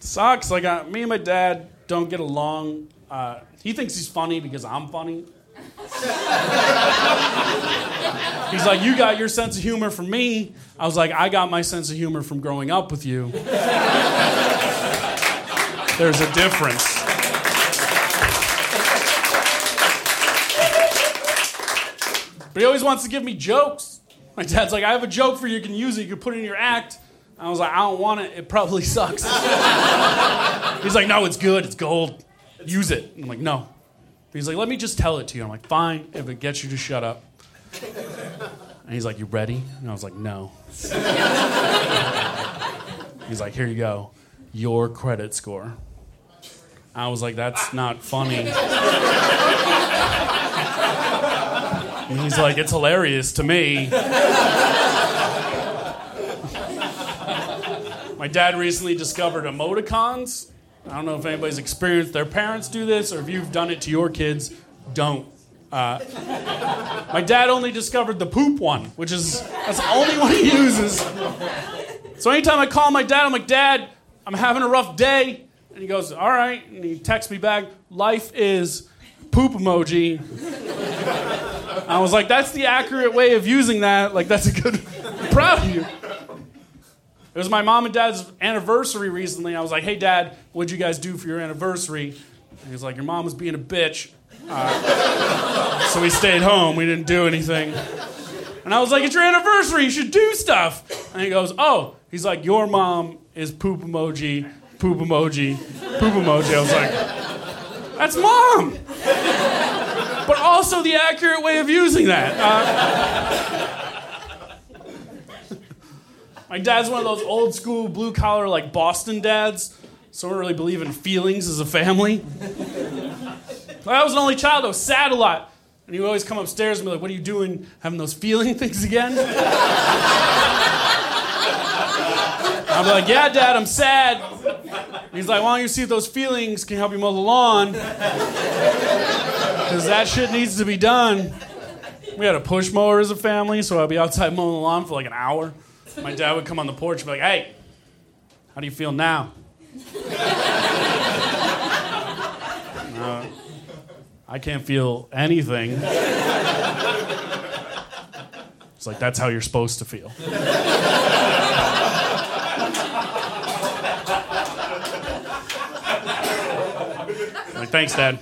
Sucks. Like uh, me and my dad don't get along. Uh, he thinks he's funny because I'm funny. he's like, you got your sense of humor from me. I was like, I got my sense of humor from growing up with you. There's a difference. But he always wants to give me jokes. My dad's like, I have a joke for you. You can use it. You can put it in your act. I was like, I don't want it. It probably sucks. He's like, no, it's good. It's gold. Use it. I'm like, no. He's like, let me just tell it to you. I'm like, fine, if it gets you to shut up. And he's like, you ready? And I was like, no. He's like, here you go. Your credit score. I was like, that's not funny. And he's like, it's hilarious to me. My dad recently discovered emoticons. I don't know if anybody's experienced their parents do this or if you've done it to your kids. Don't. Uh, my dad only discovered the poop one, which is that's the only one he uses. So anytime I call my dad, I'm like, Dad, I'm having a rough day. And he goes, All right. And he texts me back, Life is poop emoji. I was like, That's the accurate way of using that. Like, that's a good, I'm proud of you. It was my mom and dad's anniversary recently. I was like, hey, dad, what'd you guys do for your anniversary? And he was like, your mom was being a bitch. Uh, so we stayed home. We didn't do anything. And I was like, it's your anniversary. You should do stuff. And he goes, oh. He's like, your mom is poop emoji, poop emoji, poop emoji. I was like, that's mom. But also the accurate way of using that. Uh, my dad's one of those old school blue collar like Boston dads. So I don't really believe in feelings as a family. I was an only child. I was sad a lot. And he would always come upstairs and be like, What are you doing? Having those feeling things again? I'm like, Yeah, Dad, I'm sad. And he's like, Why don't you see if those feelings can help you mow the lawn? Because that shit needs to be done. We had a push mower as a family, so I'd be outside mowing the lawn for like an hour. My dad would come on the porch and be like, hey, how do you feel now? uh, I can't feel anything. It's like, that's how you're supposed to feel. like, thanks, Dad.